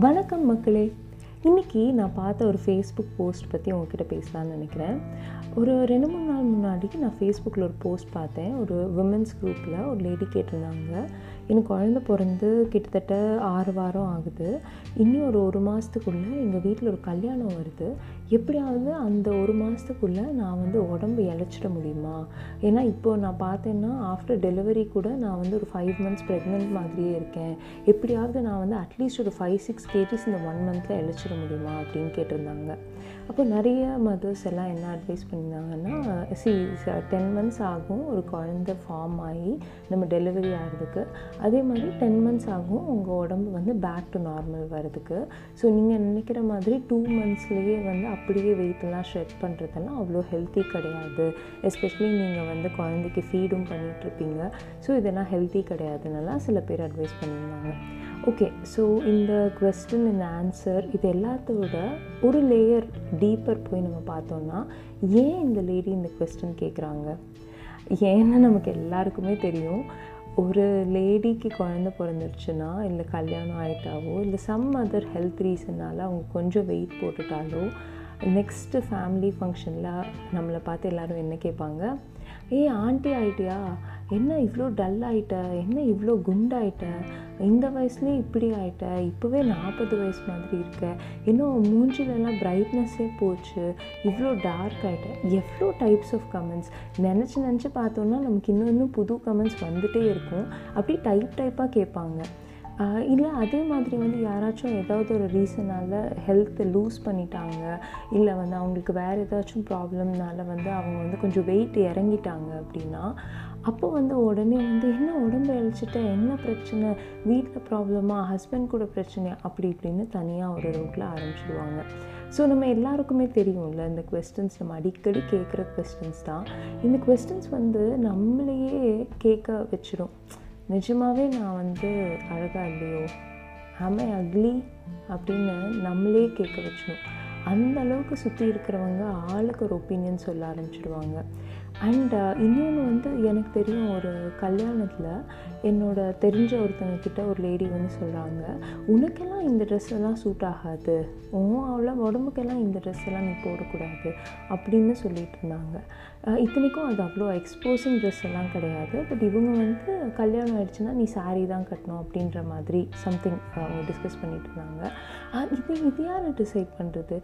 வணக்கம் மக்களே. இன்றைக்கி நான் பார்த்த ஒரு ஃபேஸ்புக் போஸ்ட் பற்றி உங்ககிட்ட பேசலாம்னு நினைக்கிறேன். ஒரு ரெண்டு மூணு நாள் முன்னாடி நான் ஃபேஸ்புக்கில் ஒரு போஸ்ட் பார்த்தேன். ஒரு விமன்ஸ் குரூப்பில் ஒரு லேடி கேட்டிருந்தாங்க. எனக்கு குழந்த பிறந்து கிட்டத்தட்ட ஆறு வாரம் ஆகுது. இன்னும் ஒரு ஒரு மாதத்துக்குள்ளே எங்கள் வீட்டில் ஒரு கல்யாணம் வருது. எப்படியாவது அந்த ஒரு மாதத்துக்குள்ளே நான் வந்து உடம்பு இழைச்சிட முடியுமா? ஏன்னா இப்போது நான் பார்த்தேன்னா ஆஃப்டர் டெலிவரி கூட நான் வந்து ஒரு ஃபைவ் மந்த்ஸ் ப்ரெக்னென்ட் மாதிரியே இருக்கேன். எப்படியாவது நான் வந்து அட்லீஸ்ட் ஒரு ஃபைவ் சிக்ஸ் கேஜிஸ் இந்த ஒன் மந்தில் இழைச்சிட முடியுமா? அப்படின்னு கேட்டிருந்தாங்க. அப்போ நிறைய மதர்ஸ் எல்லாம் என்ன அட்வைஸ் பண்ணியிருந்தாங்கன்னா சி டென் மந்த்ஸ் ஆகும் ஒரு குழந்த ஃபார்ம் ஆகி நம்ம டெலிவரி ஆகிறதுக்கு. அதே மாதிரி டென் மந்த்ஸ் ஆகும் உங்கள் உடம்பு வந்து பேக் டு நார்மல் வரதுக்கு ஸோ நீங்கள் நினைக்கிற மாதிரி டூ மந்த்ஸ்லேயே வந்து அப்படியே வெயிட்டெல்லாம் ஷெட் பண்ணுறதெல்லாம் அவ்வளோ ஹெல்த்தி கிடையாது. எஸ்பெஷலி நீங்கள் வந்து குழந்தைக்கு ஃபீடும் பண்ணிகிட்ருப்பீங்க ஸோ இதெல்லாம் ஹெல்த்தி கிடையாதுன்னெல்லாம் சில பேர் அட்வைஸ் பண்ணியிருந்தாங்க ஓகே ஸோ இந்த கொஸ்டின் இந்த ஆன்சர் இது எல்லாத்தோட ஒரு லேயர் டீப்பர் போய் நம்ம பார்த்தோம்னா ஏன் இந்த லேடி இந்த கொஸ்டின் கேட்குறாங்க ஏன்னு நமக்கு எல்லாருக்குமே தெரியும் ஒரு லேடிக்கு குழந்த பிறந்துருச்சுன்னா இல்லை கல்யாணம் ஆகிட்டாவோ இல்லை சம் அதர் ஹெல்த் ரீசனால் அவங்க கொஞ்சம் வெயிட் போட்டுட்டாலோ நெக்ஸ்ட்டு ஃபேமிலி ஃபங்க்ஷனில் நம்மளை பார்த்து எல்லோரும் என்ன கேட்பாங்க? ஏய் ஆண்டி ஆயிட்டியா? என்ன இவ்வளோ டல் ஆகிட்ட என்ன இவ்வளோ குண்டாயிட்ட? இந்த வயசுலேயே இப்படி ஆகிட்ட இப்போவே நாற்பது வயசு மாதிரி இருக்க. இன்னும் மூஞ்சிலெல்லாம் பிரைட்னஸ்ஸே போச்சு. இவ்வளோ டார்க் ஆகிட்ட எவ்வளோ டைப்ஸ் ஆஃப் கமெண்ட்ஸ் நினச்சி நினச்சி பார்த்தோன்னா நமக்கு இன்னும் இன்னும் புது கமெண்ட்ஸ் வந்துகிட்டே இருக்கும். அப்படி டைப் டைப்பாக கேட்பாங்க. இல்லை அதே மாதிரி வந்து யாராச்சும் ஏதாவது ஒரு ரீசனால் ஹெல்த்தை லூஸ் பண்ணிட்டாங்க. இல்லை வந்து அவங்களுக்கு வேறு ஏதாச்சும் ப்ராப்ளம்னால வந்து அவங்க வந்து கொஞ்சம் வெயிட் இறங்கிட்டாங்க அப்படின்னா அப்போ வந்து உடனே வந்து என்ன உடம்பு இழைச்சிட்ட என்ன பிரச்சனை? வீட்டில் ப்ராப்ளமா ஹஸ்பண்ட் கூட பிரச்சனை அப்படி இப்படின்னு தனியாக ஒரு ரூட்டில் ஆரம்பிச்சிடுவாங்க ஸோ நம்ம எல்லாருக்குமே தெரியும்ல இந்த கொஸ்டின்ஸ் நம்ம அடிக்கடி கேட்குற கொஸ்டின்ஸ் தான். இந்த கொஸ்டின்ஸ் வந்து நம்மளையே கேட்க வச்சிடும் நிஜமாகவே நான் வந்து அழகாக இல்லையோ? ஆமை அக்லி அப்படின்னு நம்மளே கேட்க வச்சிடும் அந்த அளவுக்கு சுற்றி இருக்கிறவங்க ஆளுக்கு ஒரு ஒப்பீனியன் சொல்ல ஆரம்பிச்சிடுவாங்க அண்ட் uh, இன்னொன்று வந்து எனக்கு தெரியும் ஒரு கல்யாணத்தில் என்னோட தெரிஞ்ச ஒருத்தங்க ஒரு லேடி வந்து சொல்கிறாங்க உனக்கெல்லாம் இந்த ட்ரெஸ் எல்லாம் சூட் ஆகாது. உன் அவ்வளோ உடம்புக்கெல்லாம் இந்த ட்ரெஸ் எல்லாம் நீ போடக்கூடாது. அப்படின்னு சொல்லிட்டு இருந்தாங்க. இத்தனைக்கும் அது அவ்வளோ எக்ஸ்போசிங் ட்ரெஸ் எல்லாம் கிடையாது. பட் இவங்க வந்து கல்யாணம் ஆயிடுச்சுன்னா நீ சாரீ தான் கட்டணும் அப்படின்ற மாதிரி சம்திங் அவங்க டிஸ்கஸ் பண்ணிட்டு இருந்தாங்க. இது இது யார் டிசைட் பண்ணுறது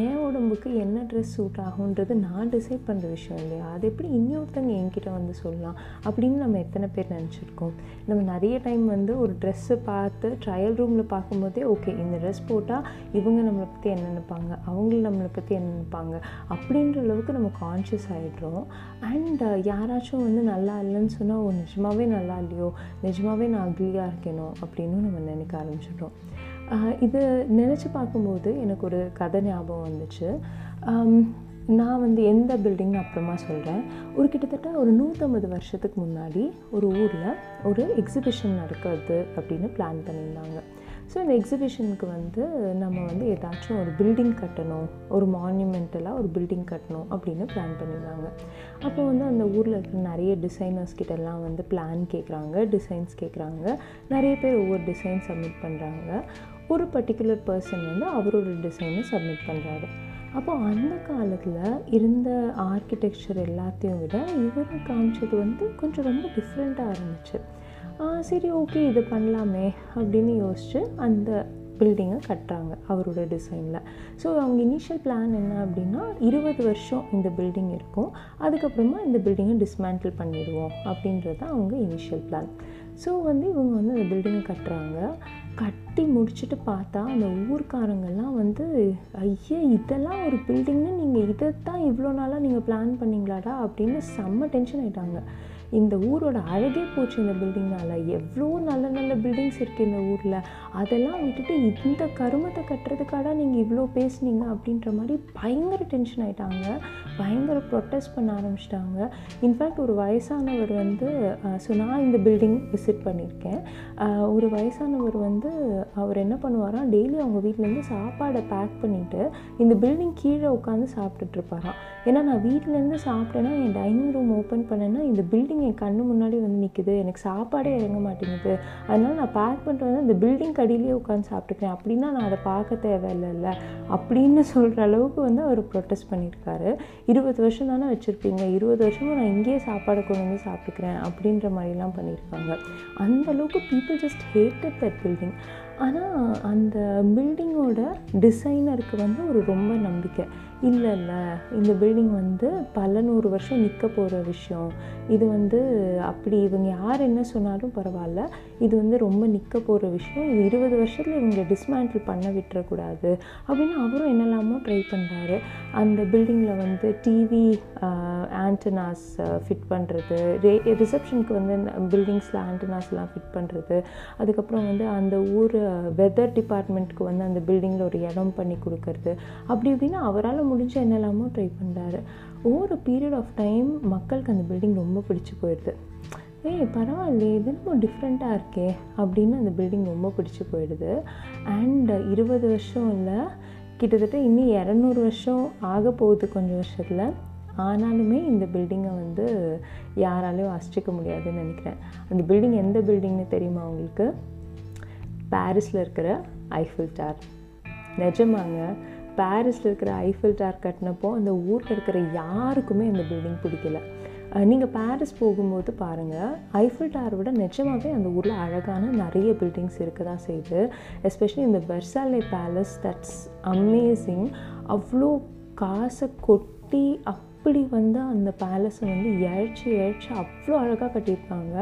என் உடம்புக்கு என்ன ட்ரெஸ் சூட் ஆகுன்றது நான் டிசைட் பண்ணுற விஷயம் இல்லையா? அது எப்படி இன்னொருத்தங்க என்கிட்ட வந்து சொல்லலாம் அப்படின்னு நம்ம எத்தனை பேர் நினச்சிருக்கோம்? நம்ம நிறைய டைம் வந்து ஒரு ட்ரெஸ்ஸை பார்த்து ட்ரையல் ரூமில் பார்க்கும்போதே ஓகே இந்த ட்ரெஸ் போட்டால் இவங்க நம்மளை பற்றி என்ன நினைப்பாங்க? அவங்கள நம்மளை பற்றி என்ன நினைப்பாங்க? அப்படின்ற அளவுக்கு நம்ம கான்ஷியஸ் ஆகிடுறோம் அண்ட் யாராச்சும் வந்து நல்லா இல்லைன்னு சொன்னால் ஓ நிஜமாகவே நல்லா இல்லையோ? நிஜமாகவே நான் அக்லியாக இருக்கேனோ? அப்படின்னு நம்ம நினைக்க ஆரம்பிச்சிடுறோம். இது நினச்சி பார்க்கும்போது எனக்கு ஒரு கதை ஞாபகம் வந்துச்சு. நான் வந்து எந்த பில்டிங்னு அப்புறமா சொல்கிறேன் ஒரு கிட்டத்தட்ட ஒரு நூற்றம்பது வருஷத்துக்கு முன்னாடி ஒரு ஊரில் ஒரு எக்ஸிபிஷன் நடக்கிறது அப்படின்னு பிளான் பண்ணியிருந்தாங்க. ஸோ இந்த எக்ஸிபிஷனுக்கு வந்து நம்ம வந்து ஏதாச்சும் ஒரு பில்டிங் கட்டணும் ஒரு மான்யூமெண்டலாக ஒரு பில்டிங் கட்டணும் அப்படின்னு பிளான் பண்ணியிருந்தாங்க. அப்போ வந்து அந்த ஊரில் இருக்கிற நிறைய டிசைனர்ஸ் கிட்டலாம் வந்து பிளான் கேட்குறாங்க டிசைன்ஸ் கேட்குறாங்க. நிறைய பேர் ஒவ்வொரு டிசைன் சப்மிட் பண்ணுறாங்க ஒரு பர்டிகுலர் பர்சன் வந்து அவரோட டிசைனை சப்மிட் பண்ணுறாரு அப்போ அந்த காலத்தில் இருந்த ஆர்கிடெக்சர் எல்லாத்தையும் விட இவர் காமிச்சது வந்து கொஞ்சம் ரொம்ப டிஃப்ரெண்ட்டாக இருந்துச்சு. சரி ஓகே இது பண்ணலாமே அப்படின்னு யோசித்து அந்த பில்டிங்கை கட்டுறாங்க அவரோட டிசைனில் ஸோ அவங்க இனிஷியல் பிளான் என்ன அப்படின்னா இருபது வருஷம் இந்த பில்டிங் இருக்கும். அதுக்கப்புறமா இந்த பில்டிங்கை டிஸ்மேண்டில் பண்ணிடுவோம் அப்படின்றது தான் அவங்க இனிஷியல் பிளான் ஸோ வந்து இவங்க வந்து அந்த பில்டிங்கை கட்டுறாங்க. கட்டி முடிச்சுட்டு பார்த்தா அந்த ஊர்க்காரங்கெல்லாம் வந்து ஐயா இதெல்லாம் ஒரு பில்டிங்னு நீங்கள் இதை தான் இவ்வளோ நாளாக நீங்கள் பிளான் பண்ணிங்களாடா? அப்படின்னு செம்ம டென்ஷன் ஆகிட்டாங்க இந்த ஊரோட அழகே போச்சு இந்த பில்டிங்னால் எவ்வளோ நல்ல நல்ல பில்டிங்ஸ் இருக்குது இந்த ஊரில். அதெல்லாம் விட்டுட்டு இந்த கருமத்தை கட்டுறதுக்காக நீங்கள் இவ்வளோ பேசுனீங்க அப்படின்ற மாதிரி பயங்கர டென்ஷன் ஆகிட்டாங்க பயங்கர ப்ரொட்டஸ்ட் பண்ண ஆரம்பிச்சிட்டாங்க. இன்ஃபேக்ட் ஒரு வயசானவர் வந்து ஸோ நான் இந்த பில்டிங் விசிட் பண்ணியிருக்கேன். ஒரு வயசானவர் வந்து அவர் என்ன பண்ணுவாராம் டெய்லி அவங்க வீட்டிலேருந்து சாப்பாடை பேக் பண்ணிவிட்டு இந்த பில்டிங் கீழே உட்காந்து சாப்பிட்டுட்ருப்பாராம் ஏன்னா நான் வீட்டிலேருந்து சாப்பிட்டேன்னா என் டைனிங் ரூம் ஓப்பன் பண்ணேன்னா இந்த பில்டிங் என் கண்ணு முன்னாடி வந்து நிற்குது எனக்கு சாப்பாடே இறங்க மாட்டேங்குது. அதனால் நான் பேக் பண்ணிட்டு வந்து அந்த பில்டிங் கடியிலேயே உட்காந்து சாப்பிட்டுக்கிறேன். அப்படின்னா நான் அதை பார்க்க தேவையில்லைல்ல. அப்படின்னு சொல்கிற அளவுக்கு வந்து அவர் ப்ரொட்டஸ்ட் பண்ணியிருக்காரு. இருபது வருஷம் தானே வச்சுருப்பீங்க. இருபது வருஷமும் நான் இங்கேயே சாப்பாடை கொண்டு வந்து சாப்பிட்டுக்கிறேன் அப்படின்ற மாதிரிலாம் பண்ணியிருக்காங்க. அந்த அளவுக்கு people just hated that building ஆனால் அந்த பில்டிங்கோட டிசைனருக்கு வந்து ஒரு ரொம்ப நம்பிக்கை. இல்லை இல்லை இந்த பில்டிங் வந்து பல நூறு வருஷம் நிற்க போகிற விஷயம். இது வந்து அப்படி இவங்க யார் என்ன சொன்னாலும் பரவாயில்ல. இது வந்து ரொம்ப நிற்க போகிற விஷயம். இது இருபது வருஷத்தில் இவங்க டிஸ்மேண்டில் பண்ண விட்டுறக்கூடாது அப்படின்னு அவரும் என்னெல்லாமோ ட்ரை பண்ணுறாரு அந்த பில்டிங்கில் வந்து டிவி ஆண்டனாஸ் ஃபிட் பண்ணுறது ரே ரிசப்ஷனுக்கு வந்து பில்டிங்ஸில் ஆண்டனாஸ்லாம் ஃபிட் பண்ணுறது அதுக்கப்புறம் வந்து அந்த ஊர் வெதர் டிபார்ட்மெண்ட்டுக்கு வந்து அந்த பில்டிங்கில் ஒரு இடம் பண்ணி கொடுக்கறது. அப்படி இப்படின்னு அவரால் முடிஞ்ச என்னெல்லாமோ ட்ரை பண்ணுறாரு ஒவ்வொரு பீரியட் ஆஃப் டைம் மக்களுக்கு அந்த பில்டிங் ரொம்ப பிடிச்சி போயிடுது ஏய் பரவாயில்லையே இது ரொம்ப டிஃப்ரெண்ட்டாக இருக்கே அப்படின்னு அந்த பில்டிங் ரொம்ப பிடிச்சி போயிடுது. அண்ட் இருபது வருஷம் இல்லை கிட்டத்தட்ட இன்னும் இரநூறு வருஷம் ஆக போகுது கொஞ்சம் வருஷத்தில். ஆனாலுமே இந்த பில்டிங்கை வந்து யாராலையும் அசிச்சிக்க முடியாதுன்னு நினைக்கிறேன். அந்த பில்டிங் எந்த பில்டிங்னு தெரியுமா உங்களுக்கு? பாரிஸில் இருக்கிற ஐஃபில் டார் நிஜமாங்க பாரிஸில் இருக்கிற ஐஃபில் டார் கட்டினப்போ அந்த ஊரில் இருக்கிற யாருக்குமே அந்த பில்டிங் பிடிக்கல. நீங்கள் பாரிஸ் போகும்போது பாருங்கள் ஐஃபில் டார் விட நிஜமாகவே அந்த ஊரில் அழகான நிறைய பில்டிங்ஸ் இருக்க தான் செய்யுது. எஸ்பெஷலி இந்த பெர்சாலே பேலஸ் தட்ஸ் அமேசிங் அவ்வளோ காசை கொட்டி அப் அப்படி வந்து அந்த பேலஸை வந்து இழைச்சி இழைச்சி அவ்வளோ அழகாக கட்டியிருக்காங்க.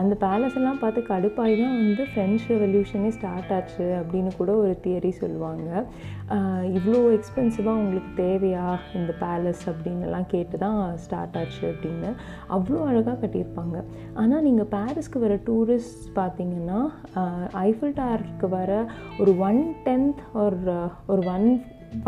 அந்த பேலஸ் எல்லாம் பார்த்து கடுப்பாகி தான் வந்து ஃப்ரெஞ்ச் ரெவல்யூஷனே ஸ்டார்ட் ஆச்சு அப்படின்னு கூட ஒரு தியரி சொல்லுவாங்க. இவ்வளோ எக்ஸ்பென்சிவாக உங்களுக்கு தேவையா இந்த பேலஸ் அப்படின்னுலாம் கேட்டு தான் ஸ்டார்ட் ஆச்சு அப்படின்னு அவ்வளோ அழகாக கட்டியிருப்பாங்க. ஆனால் நீங்கள் பாரிஸ்க்கு வர டூரிஸ்ட் பார்த்தீங்கன்னா ஐஃபில் டாருக்கு வர ஒரு ஒன் டென்த் ஒரு ஒரு ஒன்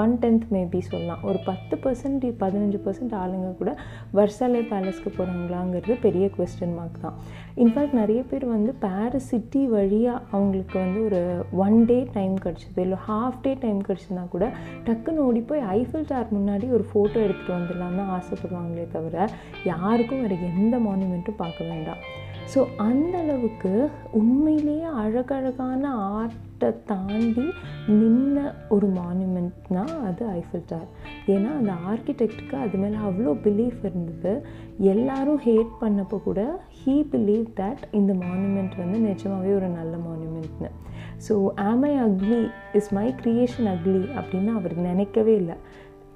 ஒன் டென்த் மேபி சொல்லலாம். ஒரு பத்து பர்சன்ட் பதினஞ்சு பர்சன்ட் ஆளுங்க கூட வர்சாலே பேலஸ்க்கு போகிறாங்களாங்கிறது பெரிய கொஸ்டின் மார்க் தான். இன்ஃபேக்ட் நிறைய பேர் வந்து பாரிஸ் சிட்டி வழியாக அவங்களுக்கு வந்து ஒரு ஒன் டே டைம் கிடச்சிது இல்லை ஹாஃப் டே டைம் கிடச்சிருந்தா கூட டக்குன்னு ஓடி போய் ஐஃபில் டார் முன்னாடி ஒரு ஃபோட்டோ எடுத்துகிட்டு வந்துடலான்னு ஆசைப்படுவாங்களே தவிர யாருக்கும் வேறு எந்த மானுமெண்ட்டும் பார்க்க வேண்டாம். ஸோ அந்த அளவுக்கு உண்மையிலேயே அழகழகான ஆர்ட்டை தாண்டி நின்ன ஒரு மானுமெண்ட்னா அது ஐஃபில் டவர் ஏன்னா அந்த ஆர்கிடெக்டுக்கு அது மேலே அவ்வளோ பிலீஃப் இருந்தது. எல்லாரும் ஹேட் பண்ணப்போ கூட ஹீ பிலீவ் தட் இந்த மானுமெண்ட் வந்து நிஜமாகவே ஒரு நல்ல மானுமெண்ட்னு so am I ugly is my creation ugly அப்படின்னு அவர் நினைக்கவே இல்லை.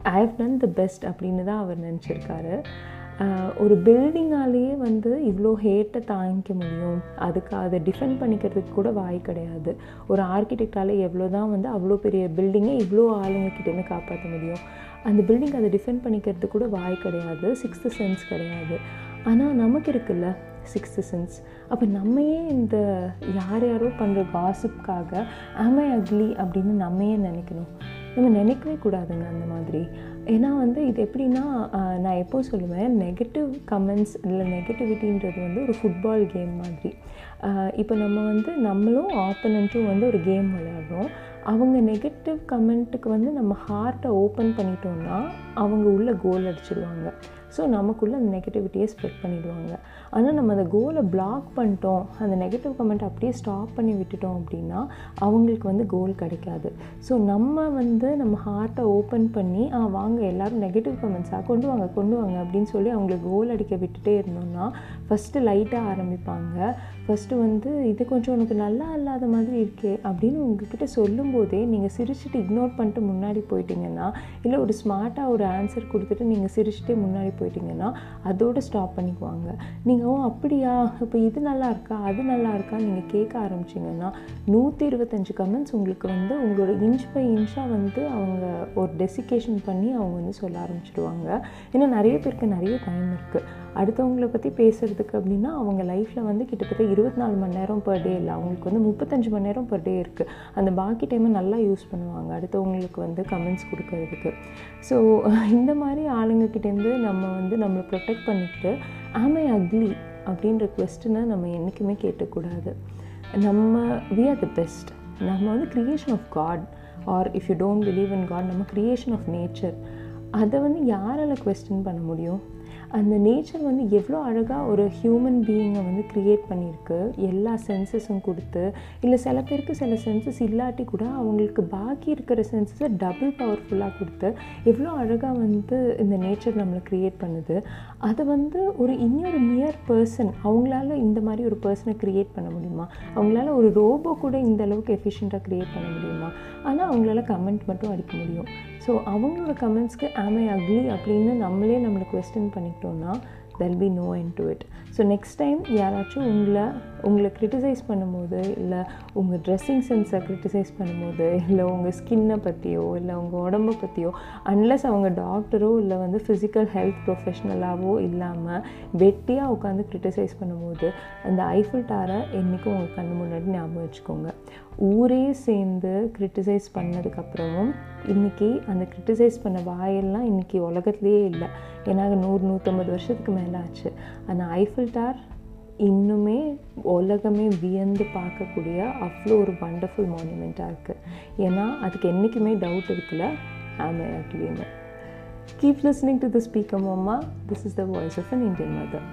I have done the best அப்படின்னு தான் அவர் நினச்சிருக்காரு. ஒரு பில்டிங்காலேயே வந்து இவ்வளோ ஹேட்டை தாங்கிக்க முடியும். அதுக்கு அதை டிஃபெண்ட் பண்ணிக்கிறதுக்கு கூட வாய் கிடையாது. ஒரு ஆர்கிடெக்டால் எவ்வளோ தான் வந்து அவ்வளோ பெரிய பில்டிங்கை இவ்வளோ ஆளுங்கக்கிட்டேருந்து காப்பாற்ற முடியும். அந்த பில்டிங் அதை டிஃபெண்ட் பண்ணிக்கிறது கூட வாய் கிடையாது. சிக்ஸ்த்து சென்ஸ் கிடையாது. ஆனால் நமக்கு இருக்குல்ல சிக்ஸ்த்து சென்ஸ் அப்போ நம்மையே இந்த யார் யாரோ பண்ணுற காசிப்காக ஆமை அக்லி அப்படின்னு நம்மையே நினைக்கணும். நம்ம நினைக்கவே கூடாதுங்க அந்த மாதிரி. ஏன்னா வந்து இது எப்படின்னா நான் எப்போ சொல்லுவேன் நெகட்டிவ் கமெண்ட்ஸ் இல்லை நெகட்டிவிட்டின்றது வந்து ஒரு ஃபுட்பால் கேம் மாதிரி. இப்போ நம்ம வந்து நம்மளும் ஆப்பனண்ட்டும் வந்து ஒரு கேம் விளையாடுறோம். அவங்க நெகட்டிவ் கமெண்ட்டுக்கு வந்து நம்ம ஹார்ட்டை ஓப்பன் பண்ணிட்டோம்னா அவங்க உள்ள கோல் அடிச்சிடுவாங்க ஸோ நமக்குள்ளே அந்த நெகட்டிவிட்டியை ஸ்ப்ரெட் பண்ணிடுவாங்க. ஆனால் நம்ம அந்த கோலை பிளாக் பண்ணிட்டோம் அந்த நெகட்டிவ் கமெண்ட் அப்படியே ஸ்டாப் பண்ணி விட்டுட்டோம் அப்படின்னா அவங்களுக்கு வந்து கோல் கிடைக்காது. ஸோ நம்ம வந்து நம்ம ஹார்ட்டை ஓப்பன் பண்ணி ஆ வாங்க எல்லோரும் நெகட்டிவ் கமெண்ட்ஸாக கொண்டு வாங்க கொண்டு வாங்க அப்படின்னு சொல்லி அவங்களுக்கு கோல் அடிக்க விட்டுட்டே இருந்தோம்னா ஃபஸ்ட்டு லைட்டாக ஆரம்பிப்பாங்க. ஃபஸ்ட்டு வந்து இது கொஞ்சம் உனக்கு நல்லா இல்லாத மாதிரி இருக்கே அப்படின்னு உங்ககிட்ட சொல்லும்போதே நீங்கள் சிரிச்சுட்டு இக்னோர் பண்ணிட்டு முன்னாடி போயிட்டீங்கன்னா இல்லை ஒரு ஸ்மார்ட்டாக ஒரு ஆன்சர் கொடுத்துட்டு நீங்கள் சிரிச்சுட்டே முன்னாடி போயிட்டீங்கன்னா அதோடு ஸ்டாப் பண்ணிக்குவாங்க. நீங்கள் ஓ அப்படியா? இப்போ இது நல்லா இருக்கா? அது நல்லா இருக்கா? நீங்கள் கேட்க ஆரம்பிச்சிங்கன்னா நூற்றி இருபத்தஞ்சு கமெண்ட்ஸ் உங்களுக்கு வந்து உங்களோட இன்ச் பை இன்ச்சாக வந்து அவங்க ஒரு டெசிகேஷன் பண்ணி அவங்க வந்து சொல்ல ஆரம்பிச்சிடுவாங்க. ஏன்னா நிறைய பேருக்கு நிறைய டைம் இருக்குது அடுத்தவங்களை பற்றி பேசுகிறதுக்கு அப்படின்னா அவங்க லைஃப்பில் வந்து கிட்டத்தட்ட இருபத்தி நாலு மணி நேரம் பர் டே இல்லை. அவங்களுக்கு வந்து முப்பத்தஞ்சு மணி நேரம் பர் டே இருக்குது அந்த பாக்கி டைமை நல்லா யூஸ் பண்ணுவாங்க அடுத்தவங்களுக்கு வந்து கமெண்ட்ஸ் கொடுக்கறதுக்கு. ஸோ இந்த மாதிரி ஆளுங்கக்கிட்டேருந்து நம்ம வந்து நம்மளை ப்ரொடெக்ட் பண்ணிக்கிட்டு ஆமை அக்லி அப்படின்ற கொஸ்டினை நம்ம என்றைக்குமே கேட்கக்கூடாது நம்ம வி ஆர் த பெஸ்ட் நம்ம வந்து creation of God or if you don't believe in God நம்ம க்ரியேஷன் ஆஃப் நேச்சர் அதை வந்து யாரால் கொஸ்டின் பண்ண முடியும்? அந்த நேச்சர் வந்து எவ்வளோ அழகாக ஒரு ஹியூமன் பீயிங்கை வந்து க்ரியேட் பண்ணியிருக்கு எல்லா சென்சஸும் கொடுத்து இல்லை சில பேருக்கு சில சென்சஸ் இல்லாட்டி கூட அவங்களுக்கு பாக்கி இருக்கிற சென்சஸை டபுள் பவர்ஃபுல்லாக கொடுத்து எவ்வளோ அழகாக வந்து இந்த நேச்சர் நம்மளை க்ரியேட் பண்ணுது. அதை வந்து ஒரு இன்னொரு மியர் பர்சன் அவங்களால இந்த மாதிரி ஒரு பர்சனை க்ரியேட் பண்ண முடியுமா? அவங்களால ஒரு ரோபோ கூட இந்த அளவுக்கு எஃபிஷியண்ட்டாக க்ரியேட் பண்ண முடியுமா? ஆனால் அவங்களால கமெண்ட் மட்டும் அடிக்க முடியும். ஸோ அவங்களோட கமெண்ட்ஸ்க்கு ஆமை அக்லி அப்படின்னு நம்மளே நம்மளை question பண்ணிக்கிட்டோன்னா there'll be no end to it so next time யாராச்சும் உங்களை உங்களை க்ரிட்டிசைஸ் பண்ணும்போது இல்லை உங்கள் ட்ரெஸ்ஸிங் சென்ஸை க்ரிட்டிசைஸ் பண்ணும்போது இல்லை உங்கள் ஸ்கின்னை பற்றியோ இல்லை உங்கள் உடம்பை பற்றியோ அன்லஸ் அவங்க டாக்டரோ இல்லை வந்து ஃபிசிக்கல் ஹெல்த் ப்ரொஃபஷ்னலாகவோ இல்லாமல் வெட்டியாக உட்காந்து க்ரிட்டிசைஸ் பண்ணும்போது அந்த ஐஃபில் டாரை என்றைக்கும் உங்கள் கண்ணு முன்னாடி ஞாபகம் வச்சுக்கோங்க. ஊரே சேர்ந்து க்ரிட்டிசைஸ் பண்ணதுக்கப்புறமும் இன்றைக்கி அந்த க்ரிட்டிசைஸ் பண்ண வாயெல்லாம் இன்றைக்கி உலகத்துலேயே இல்லை. ஏன்னா நூறு நூற்றம்பது வருஷத்துக்கு மேலே ஆச்சு. அந்த ஐஃபில் டார் இன்னுமே உலகமே வியந்து பார்க்கக்கூடிய அவ்வளோ ஒரு வண்டர்ஃபுல் மானுமெண்ட்டாக இருக்குது ஏன்னா அதுக்கு என்றைக்குமே டவுட் இருக்குல்ல? ஆமே அப்படின்னு keep listening to the speaker மாமா this is the voice of an Indian mother